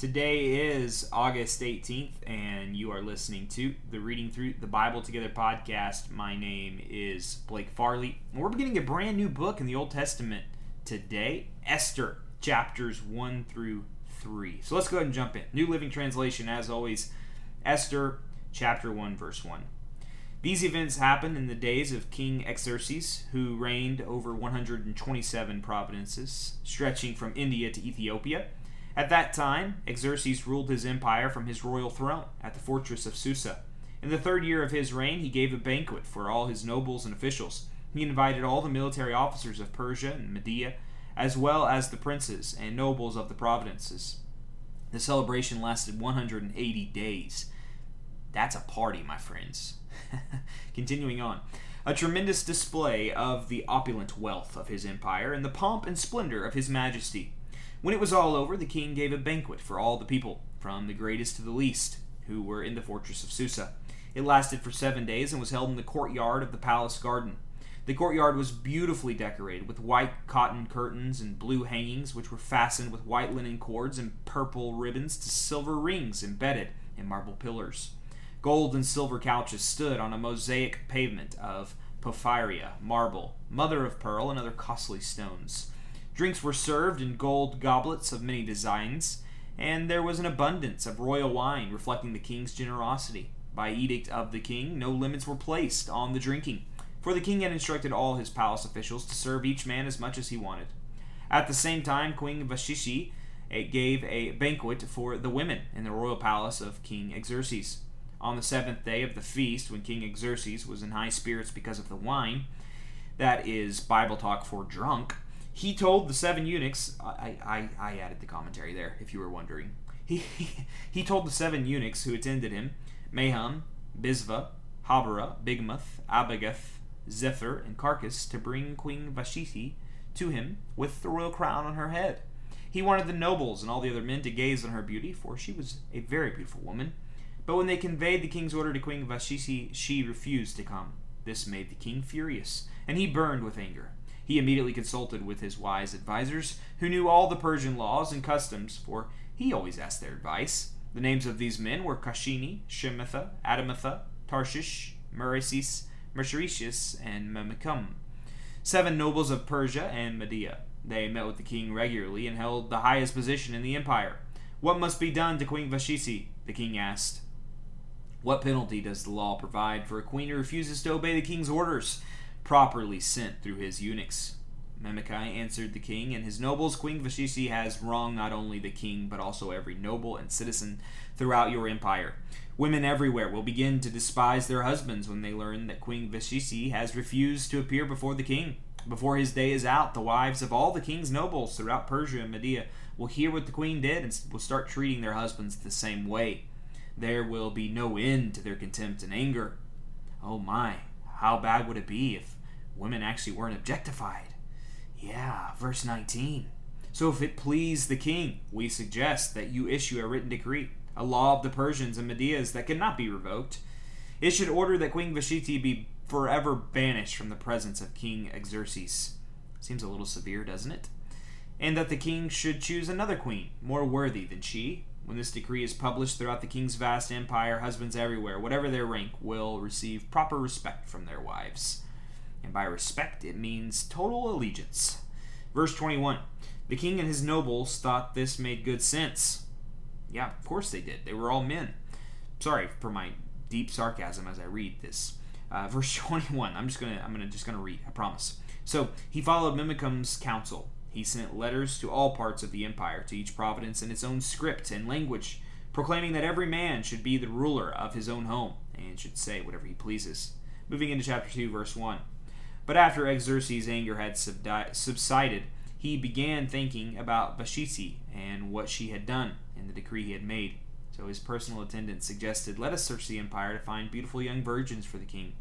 Today is August 18th, and you are listening to the Reading Through the Bible Together podcast. My name is Blake Farley, and we're beginning a brand new book in the Old Testament today Esther, chapters 1 through 3. So let's go ahead and jump in. New Living Translation, as always, Esther, chapter 1, verse 1. These events happened in the days of King Xerxes, who reigned over 127 provinces, stretching from India to Ethiopia. At that time, Xerxes ruled his empire from his royal throne at the fortress of Susa. In the third year of his reign, he gave a banquet for all his nobles and officials. He invited all the military officers of Persia and Media, as well as the princes and nobles of the provinces. The celebration lasted 180 days. That's a party, my friends. Continuing on. A tremendous display of the opulent wealth of his empire and the pomp and splendor of his majesty. When it was all over, the king gave a banquet for all the people, from the greatest to the least, who were in the fortress of Susa. It lasted for seven days and was held in the courtyard of the palace garden. The courtyard was beautifully decorated with white cotton curtains and blue hangings, which were fastened with white linen cords and purple ribbons to silver rings embedded in marble pillars. Gold and silver couches stood on a mosaic pavement of porphyry, marble, mother of pearl, and other costly stones. Drinks were served in gold goblets of many designs, and there was an abundance of royal wine reflecting the king's generosity. By edict of the king, no limits were placed on the drinking, for the king had instructed all his palace officials to serve each man as much as he wanted. At the same time, Queen Vashti eh, gave a banquet for the women in the royal palace of King Xerxes. On the seventh day of the feast, when King Xerxes was in high spirits because of the wine, that is Bible talk for drunk, he told the seven eunuchs, I, I, I added the commentary there, if you were wondering. He, he, told the seven eunuchs who attended him, Maham, Bizva, Habara, Bigmuth, Abigath, Zephyr, and Carcas, to bring Queen Vashti to him with the royal crown on her head. He wanted the nobles and all the other men to gaze on her beauty, for she was a very beautiful woman. But when they conveyed the king's order to Queen Vashti, she refused to come. This made the king furious, and he burned with anger. He immediately consulted with his wise advisers, who knew all the Persian laws and customs, for he always asked their advice. The names of these men were Kashini, Shemetha, Adamatha, Tarshish, Meresis, Merceritius, and Memucan, seven nobles of Persia and Media. They met with the king regularly and held the highest position in the empire. What must be done to Queen Vashti? The king asked. What penalty does the law provide for a queen who refuses to obey the king's orders, properly sent through his eunuchs? Memukai answered the king and his nobles, Queen Vashti has wronged not only the king, but also every noble and citizen throughout your empire. Women everywhere will begin to despise their husbands when they learn that Queen Vashti has refused to appear before the king. Before his day is out, the wives of all the king's nobles throughout Persia and Media will hear what the queen did and will start treating their husbands the same way there will be no end to their contempt and anger. Oh my, how bad would it be if women actually weren't objectified? Yeah, verse 19. So if it please the king, we suggest that you issue a written decree, a law of the Persians and Medias that cannot be revoked. It should order that Queen Vashti be forever banished from the presence of King Xerxes. Seems a little severe, doesn't it? And that the king should choose another queen, more worthy than she, when this decree is published throughout the king's vast empire, husbands everywhere, whatever their rank, will receive proper respect from their wives. And by respect, it means total allegiance. Verse 21 The king and his nobles thought this made good sense. Yeah, of course they did. They were all men. Sorry for my deep sarcasm as I read this. Uh, verse 21. I'm just gonna I'm gonna just gonna read. I promise. So he followed Memucan's counsel he sent letters to all parts of the empire, to each province in its own script and language, proclaiming that every man should be the ruler of his own home and should say whatever he pleases. Moving into chapter 2, verse 1. But after Xerxes' anger had subsided, he began thinking about Vashti and what she had done and the decree he had made. So his personal attendant suggested, Let us search the empire to find beautiful young virgins for the king.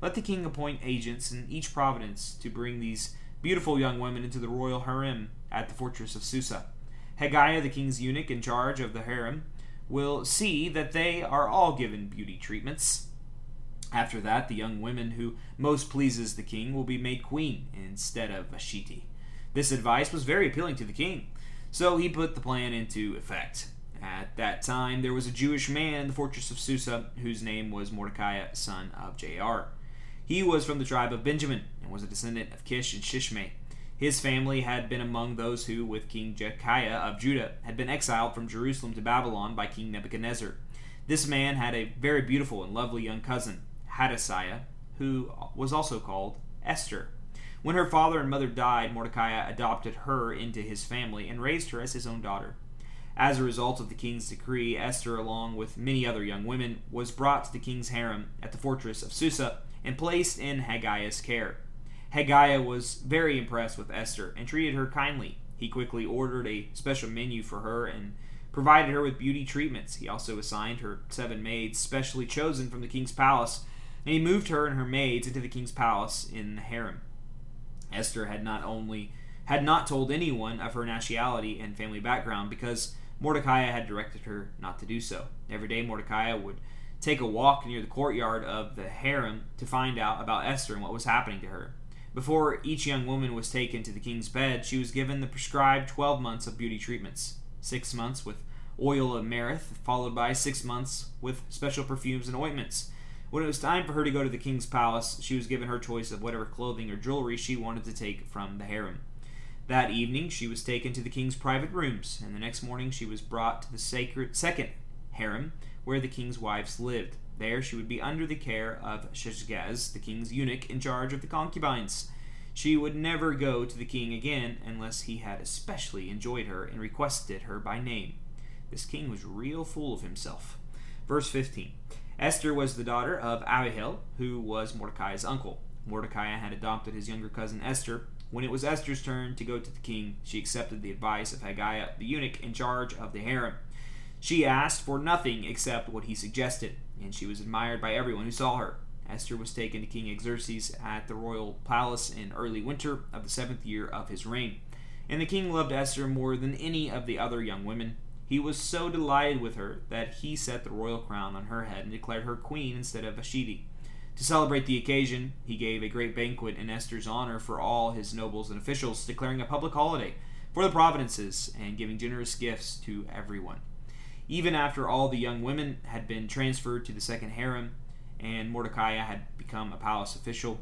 Let the king appoint agents in each province to bring these beautiful young women into the royal harem at the fortress of Susa. Hegai, the king's eunuch in charge of the harem, will see that they are all given beauty treatments. After that, the young woman who most pleases the king will be made queen instead of Vashti. This advice was very appealing to the king, so he put the plan into effect. At that time, there was a Jewish man in the fortress of Susa whose name was Mordecai, son of Jair. He was from the tribe of Benjamin and was a descendant of Kish and Shishmai. His family had been among those who, with King Jekiah of Judah, had been exiled from Jerusalem to Babylon by King Nebuchadnezzar. This man had a very beautiful and lovely young cousin, Hadassah, who was also called Esther. When her father and mother died, Mordecai adopted her into his family and raised her as his own daughter. As a result of the king's decree, Esther, along with many other young women, was brought to the king's harem at the fortress of Susa and placed in Hegai care. Hegai was very impressed with Esther and treated her kindly. He quickly ordered a special menu for her and provided her with beauty treatments. He also assigned her seven maids specially chosen from the king's palace, and he moved her and her maids into the king's palace in the harem. Esther had not only had not told anyone of her nationality and family background because Mordecai had directed her not to do so. Every day, Mordecai would take a walk near the courtyard of the harem to find out about Esther and what was happening to her. Before each young woman was taken to the king's bed, she was given the prescribed 12 months of beauty treatments six months with oil of myrrh, followed by six months with special perfumes and ointments. When it was time for her to go to the king's palace, she was given her choice of whatever clothing or jewelry she wanted to take from the harem. That evening, she was taken to the king's private rooms, and the next morning she was brought to the sacred second harem, where the king's wives lived. There she would be under the care of Shaashgaz, the king's eunuch in charge of the concubines. She would never go to the king again unless he had especially enjoyed her and requested her by name. This king was real full of himself. Verse 15 Esther was the daughter of Abihail, who was Mordecai's uncle. Mordecai had adopted his younger cousin Esther, when it was Esther's turn to go to the king, she accepted the advice of Hegai, the eunuch in charge of the harem. She asked for nothing except what he suggested, and she was admired by everyone who saw her. Esther was taken to King Xerxes at the royal palace in early winter of the seventh year of his reign. And the king loved Esther more than any of the other young women. He was so delighted with her that he set the royal crown on her head and declared her queen instead of Vashti. To celebrate the occasion, he gave a great banquet in Esther's honor for all his nobles and officials, declaring a public holiday for the provinces and giving generous gifts to everyone. Even after all the young women had been transferred to the second harem and Mordecai had become a palace official,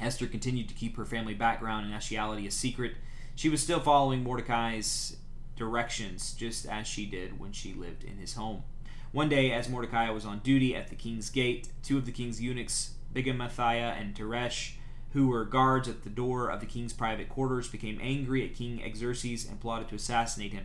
Esther continued to keep her family background and nationality a secret. She was still following Mordecai's directions just as she did when she lived in his home. One day, as Mordecai was on duty at the king's gate, two of the king's eunuchs, Bigamathiah and Teresh, who were guards at the door of the king's private quarters, became angry at King Xerxes and plotted to assassinate him.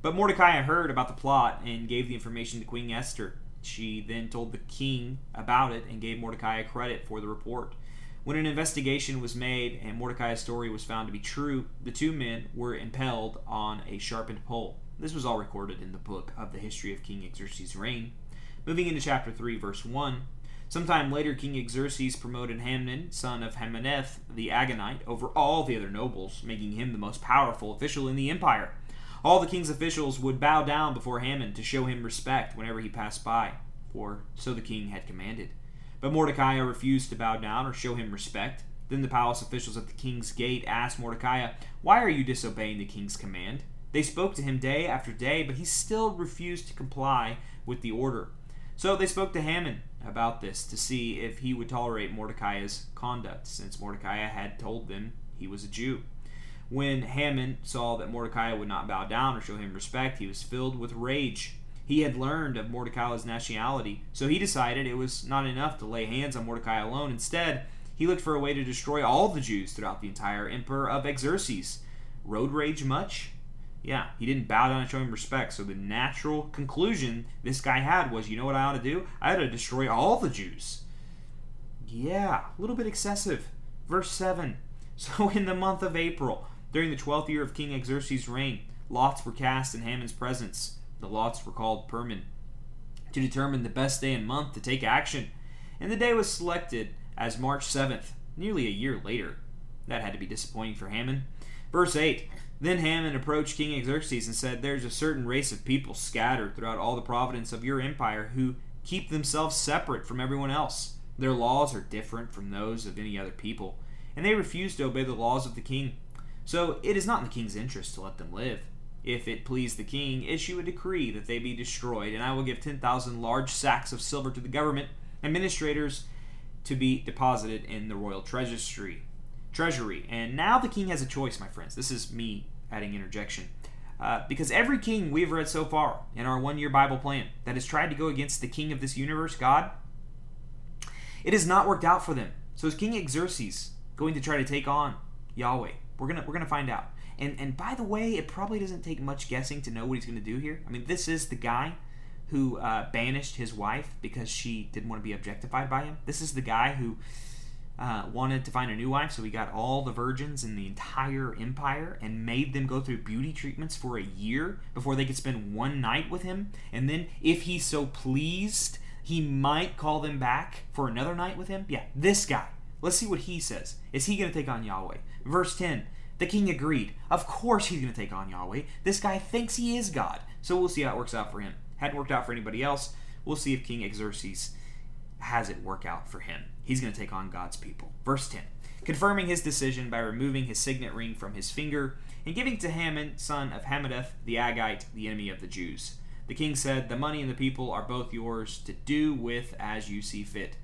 But Mordecai heard about the plot and gave the information to Queen Esther. She then told the king about it and gave Mordecai credit for the report. When an investigation was made and Mordecai's story was found to be true, the two men were impaled on a sharpened pole. This was all recorded in the book of the history of King Xerxes' reign. Moving into chapter 3, verse 1. Sometime later, King Xerxes promoted Haman, son of Hamaneth the Agagite, over all the other nobles, making him the most powerful official in the empire. All the king's officials would bow down before Haman to show him respect whenever he passed by, for so the king had commanded. But Mordecai refused to bow down or show him respect. Then the palace officials at the king's gate asked Mordecai, Why are you disobeying the king's command? They spoke to him day after day, but he still refused to comply with the order. So they spoke to Haman about this to see if he would tolerate Mordecai's conduct, since Mordecai had told them he was a Jew. When Haman saw that Mordecai would not bow down or show him respect, he was filled with rage. He had learned of Mordecai's nationality, so he decided it was not enough to lay hands on Mordecai alone. Instead, he looked for a way to destroy all the Jews throughout the entire empire of Xerxes. Road rage much? Yeah, he didn't bow down and show him respect. So the natural conclusion this guy had was, you know what I ought to do? I ought to destroy all the Jews. Yeah, a little bit excessive. Verse 7. So in the month of April, during the twelfth year of King Xerxes' reign, lots were cast in Haman's presence. The lots were called Purim, to determine the best day and month to take action. And the day was selected as March 7th, nearly a year later. That had to be disappointing for Haman. Verse 8 then Haman approached King Xerxes and said, There's a certain race of people scattered throughout all the province of your empire who keep themselves separate from everyone else. Their laws are different from those of any other people, and they refuse to obey the laws of the king. So it is not in the king's interest to let them live. if it please the king, issue a decree that they be destroyed, and I will give 10,000 large sacks of silver to the government administrators to be deposited in the royal treasury. Treasury. And now the king has a choice, my friends. This is me adding interjection. Uh, because every king we've read so far in our one year Bible plan that has tried to go against the king of this universe, God, it has not worked out for them. So is King Xerxes going to try to take on Yahweh? We're gonna we're gonna find out. And and by the way, it probably doesn't take much guessing to know what he's gonna do here. I mean, this is the guy who uh, banished his wife because she didn't want to be objectified by him. This is the guy who uh, wanted to find a new wife, so he got all the virgins in the entire empire and made them go through beauty treatments for a year before they could spend one night with him. And then, if he so pleased, he might call them back for another night with him. Yeah, this guy. Let's see what he says. Is he going to take on Yahweh? Verse 10 The king agreed. Of course he's going to take on Yahweh. This guy thinks he is God. So we'll see how it works out for him. Hadn't worked out for anybody else. We'll see if King Xerxes has it work out for him. He's going to take on God's people. Verse 10 confirming his decision by removing his signet ring from his finger and giving to Haman, son of Hammedatha, the Agagite, the enemy of the Jews. The king said, The money and the people are both yours to do with as you see fit.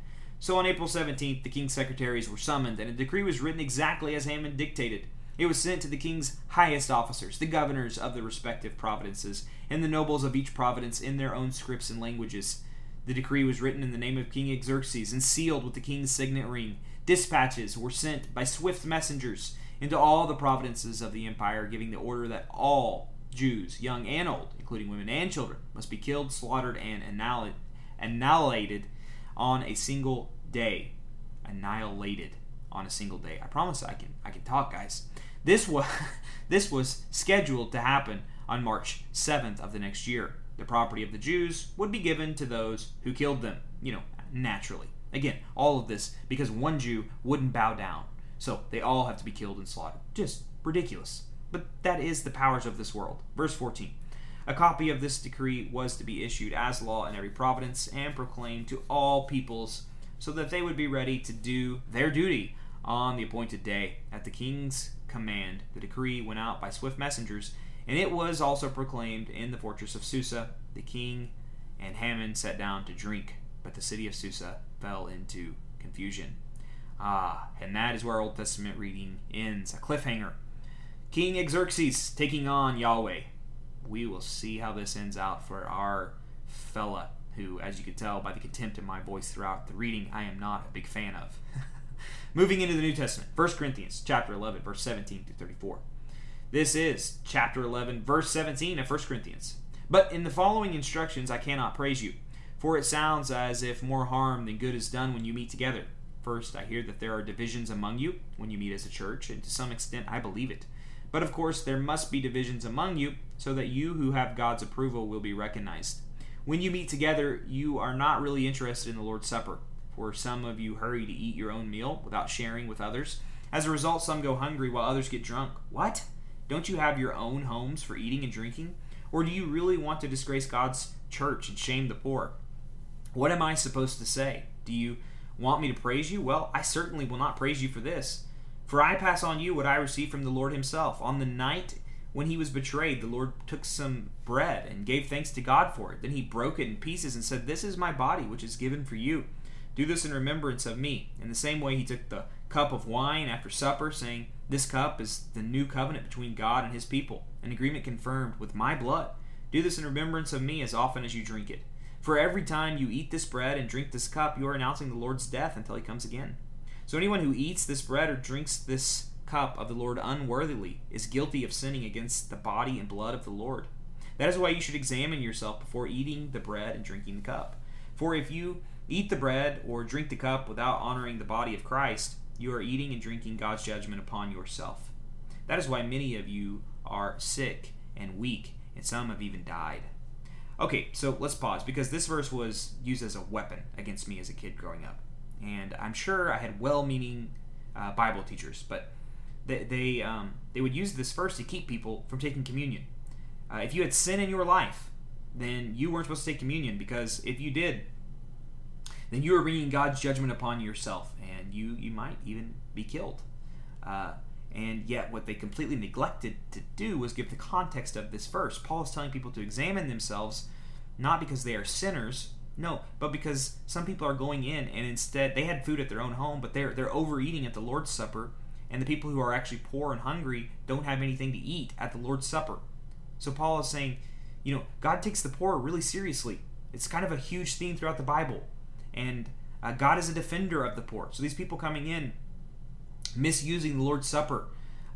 So on April 17th, the king's secretaries were summoned, and a decree was written exactly as Haman dictated. It was sent to the king's highest officers, the governors of the respective provinces, and the nobles of each province in their own scripts and languages. The decree was written in the name of King Xerxes and sealed with the king's signet ring. Dispatches were sent by swift messengers into all the provinces of the empire, giving the order that all Jews, young and old, including women and children, must be killed, slaughtered, and annihilated on a single day. Annihilated on a single day. I promise I can I can talk, guys. This was this was scheduled to happen on March 7th of the next year the property of the Jews would be given to those who killed them, you know, naturally. Again, all of this because one Jew wouldn't bow down. So they all have to be killed and slaughtered. Just ridiculous. But that is the powers of this world. Verse 14. A copy of this decree was to be issued as law in every province and proclaimed to all peoples so that they would be ready to do their duty on the appointed day. At the king's command, the decree went out by swift messengers and it was also proclaimed in the fortress of Susa. The king and Haman sat down to drink, but the city of Susa fell into confusion. Ah, and that is where Old Testament reading ends. A cliffhanger. King Xerxes taking on Yahweh. We will see how this ends out for our fella, who, as you can tell by the contempt in my voice throughout the reading, I am not a big fan of. Moving into the New Testament, 1 Corinthians chapter 11, verse 17 through 34. This is chapter 11, verse 17 of 1 Corinthians. But in the following instructions I cannot praise you, for it sounds as if more harm than good is done when you meet together. First, I hear that there are divisions among you when you meet as a church, and to some extent I believe it. But of course, there must be divisions among you, so that you who have God's approval will be recognized. When you meet together, you are not really interested in the Lord's Supper, for some of you hurry to eat your own meal without sharing with others. As a result, some go hungry while others get drunk. What? Don't you have your own homes for eating and drinking? Or do you really want to disgrace God's church and shame the poor? What am I supposed to say? Do you want me to praise you? Well, I certainly will not praise you for this. For I pass on you what I received from the Lord Himself. On the night when He was betrayed, the Lord took some bread and gave thanks to God for it. Then He broke it in pieces and said, This is my body, which is given for you. Do this in remembrance of me. In the same way, He took the cup of wine after supper, saying, this cup is the new covenant between God and his people, an agreement confirmed with my blood. Do this in remembrance of me as often as you drink it. For every time you eat this bread and drink this cup, you are announcing the Lord's death until he comes again. So anyone who eats this bread or drinks this cup of the Lord unworthily is guilty of sinning against the body and blood of the Lord. That is why you should examine yourself before eating the bread and drinking the cup. For if you eat the bread or drink the cup without honoring the body of Christ, you are eating and drinking God's judgment upon yourself. That is why many of you are sick and weak, and some have even died. Okay, so let's pause because this verse was used as a weapon against me as a kid growing up. And I'm sure I had well meaning uh, Bible teachers, but they, they, um, they would use this verse to keep people from taking communion. Uh, if you had sin in your life, then you weren't supposed to take communion because if you did, then you were bringing God's judgment upon yourself, and you you might even be killed. Uh, And yet, what they completely neglected to do was give the context of this verse. Paul is telling people to examine themselves, not because they are sinners, no, but because some people are going in and instead they had food at their own home, but they're they're overeating at the Lord's Supper, and the people who are actually poor and hungry don't have anything to eat at the Lord's Supper. So Paul is saying, you know, God takes the poor really seriously. It's kind of a huge theme throughout the Bible, and uh, God is a defender of the poor. So these people coming in misusing the Lord's Supper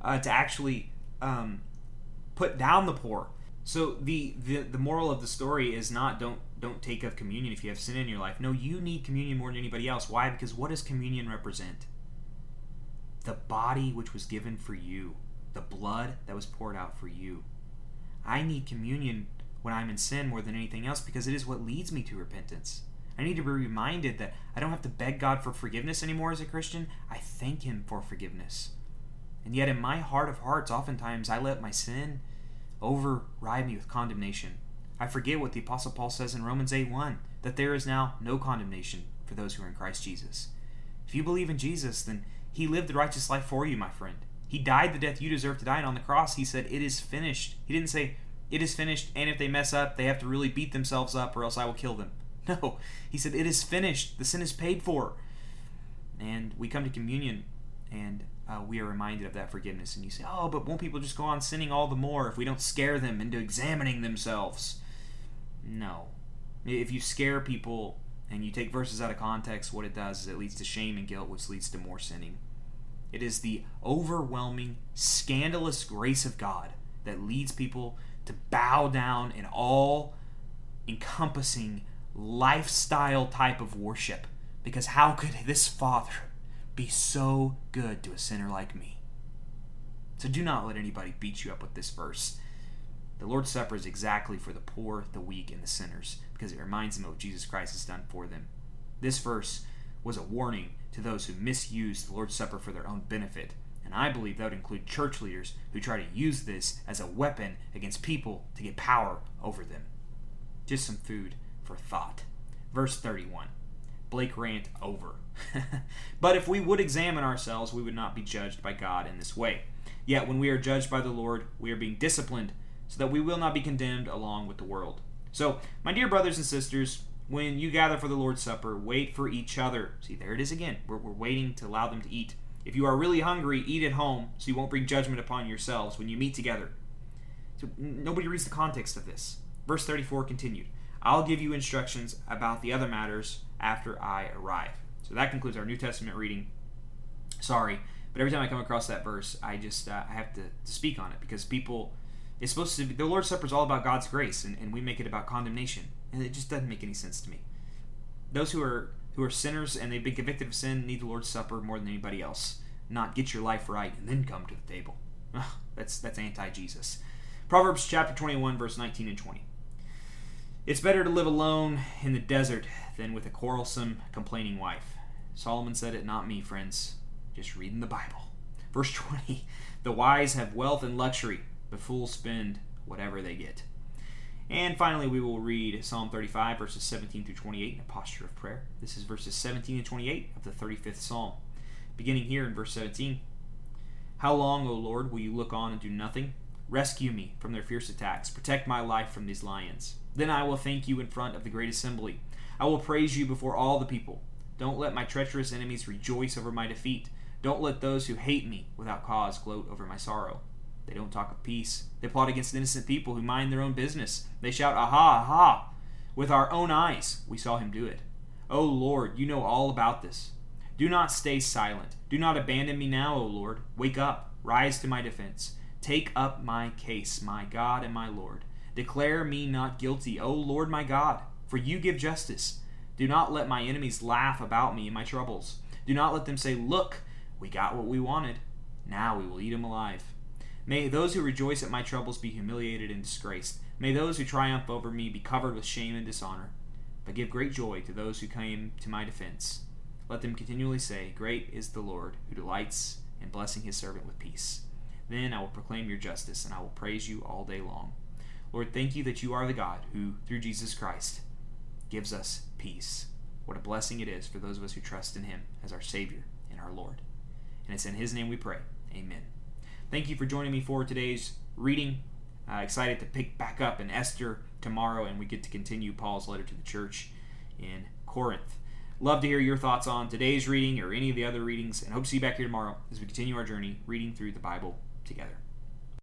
uh, to actually um, put down the poor. So the, the the moral of the story is not don't don't take of communion if you have sin in your life. No, you need communion more than anybody else. Why? Because what does communion represent? The body which was given for you, the blood that was poured out for you. I need communion when I'm in sin more than anything else because it is what leads me to repentance. I need to be reminded that I don't have to beg God for forgiveness anymore as a Christian. I thank Him for forgiveness. And yet, in my heart of hearts, oftentimes I let my sin override me with condemnation. I forget what the Apostle Paul says in Romans 8 1 that there is now no condemnation for those who are in Christ Jesus. If you believe in Jesus, then He lived the righteous life for you, my friend. He died the death you deserve to die, and on the cross, He said, It is finished. He didn't say, It is finished, and if they mess up, they have to really beat themselves up, or else I will kill them. No, he said, It is finished. The sin is paid for. And we come to communion and uh, we are reminded of that forgiveness. And you say, Oh, but won't people just go on sinning all the more if we don't scare them into examining themselves? No. If you scare people and you take verses out of context, what it does is it leads to shame and guilt, which leads to more sinning. It is the overwhelming, scandalous grace of God that leads people to bow down in all encompassing lifestyle type of worship. Because how could this Father be so good to a sinner like me? So do not let anybody beat you up with this verse. The Lord's Supper is exactly for the poor, the weak, and the sinners because it reminds them of what Jesus Christ has done for them. This verse was a warning to those who misuse the Lord's Supper for their own benefit. And I believe that would include church leaders who try to use this as a weapon against people to get power over them. Just some food for thought. Verse 31. Blake rant over. but if we would examine ourselves, we would not be judged by God in this way. Yet when we are judged by the Lord, we are being disciplined so that we will not be condemned along with the world. So, my dear brothers and sisters, when you gather for the Lord's Supper, wait for each other. See, there it is again. We're, we're waiting to allow them to eat. If you are really hungry, eat at home so you won't bring judgment upon yourselves when you meet together. So, nobody reads the context of this. Verse 34 continued. I'll give you instructions about the other matters after I arrive. So that concludes our New Testament reading. Sorry, but every time I come across that verse, I just uh, I have to, to, speak on it because people, it's supposed to be the Lord's Supper is all about God's grace, and, and we make it about condemnation, and it just doesn't make any sense to me. Those who are who are sinners and they've been convicted of sin need the Lord's Supper more than anybody else. Not get your life right and then come to the table. Ugh, that's that's anti-Jesus. Proverbs chapter 21 verse 19 and 20. It's better to live alone in the desert than with a quarrelsome, complaining wife. Solomon said it, not me, friends. Just reading the Bible. Verse 20 The wise have wealth and luxury, but fools spend whatever they get. And finally, we will read Psalm 35, verses 17 through 28 in a posture of prayer. This is verses 17 and 28 of the 35th Psalm. Beginning here in verse 17 How long, O Lord, will you look on and do nothing? Rescue me from their fierce attacks. Protect my life from these lions. Then I will thank you in front of the great assembly. I will praise you before all the people. Don't let my treacherous enemies rejoice over my defeat. Don't let those who hate me without cause gloat over my sorrow. They don't talk of peace. They plot against innocent people who mind their own business. They shout, Aha, aha! With our own eyes, we saw him do it. O Lord, you know all about this. Do not stay silent. Do not abandon me now, O Lord. Wake up. Rise to my defense. Take up my case, my God and my Lord. Declare me not guilty, O Lord my God, for you give justice. Do not let my enemies laugh about me in my troubles. Do not let them say, Look, we got what we wanted. Now we will eat him alive. May those who rejoice at my troubles be humiliated and disgraced. May those who triumph over me be covered with shame and dishonor. But give great joy to those who came to my defense. Let them continually say, Great is the Lord, who delights in blessing his servant with peace. Then I will proclaim your justice, and I will praise you all day long. Lord, thank you that you are the God who, through Jesus Christ, gives us peace. What a blessing it is for those of us who trust in him as our Savior and our Lord. And it's in his name we pray. Amen. Thank you for joining me for today's reading. Uh, excited to pick back up in Esther tomorrow, and we get to continue Paul's letter to the church in Corinth. Love to hear your thoughts on today's reading or any of the other readings, and hope to see you back here tomorrow as we continue our journey reading through the Bible together.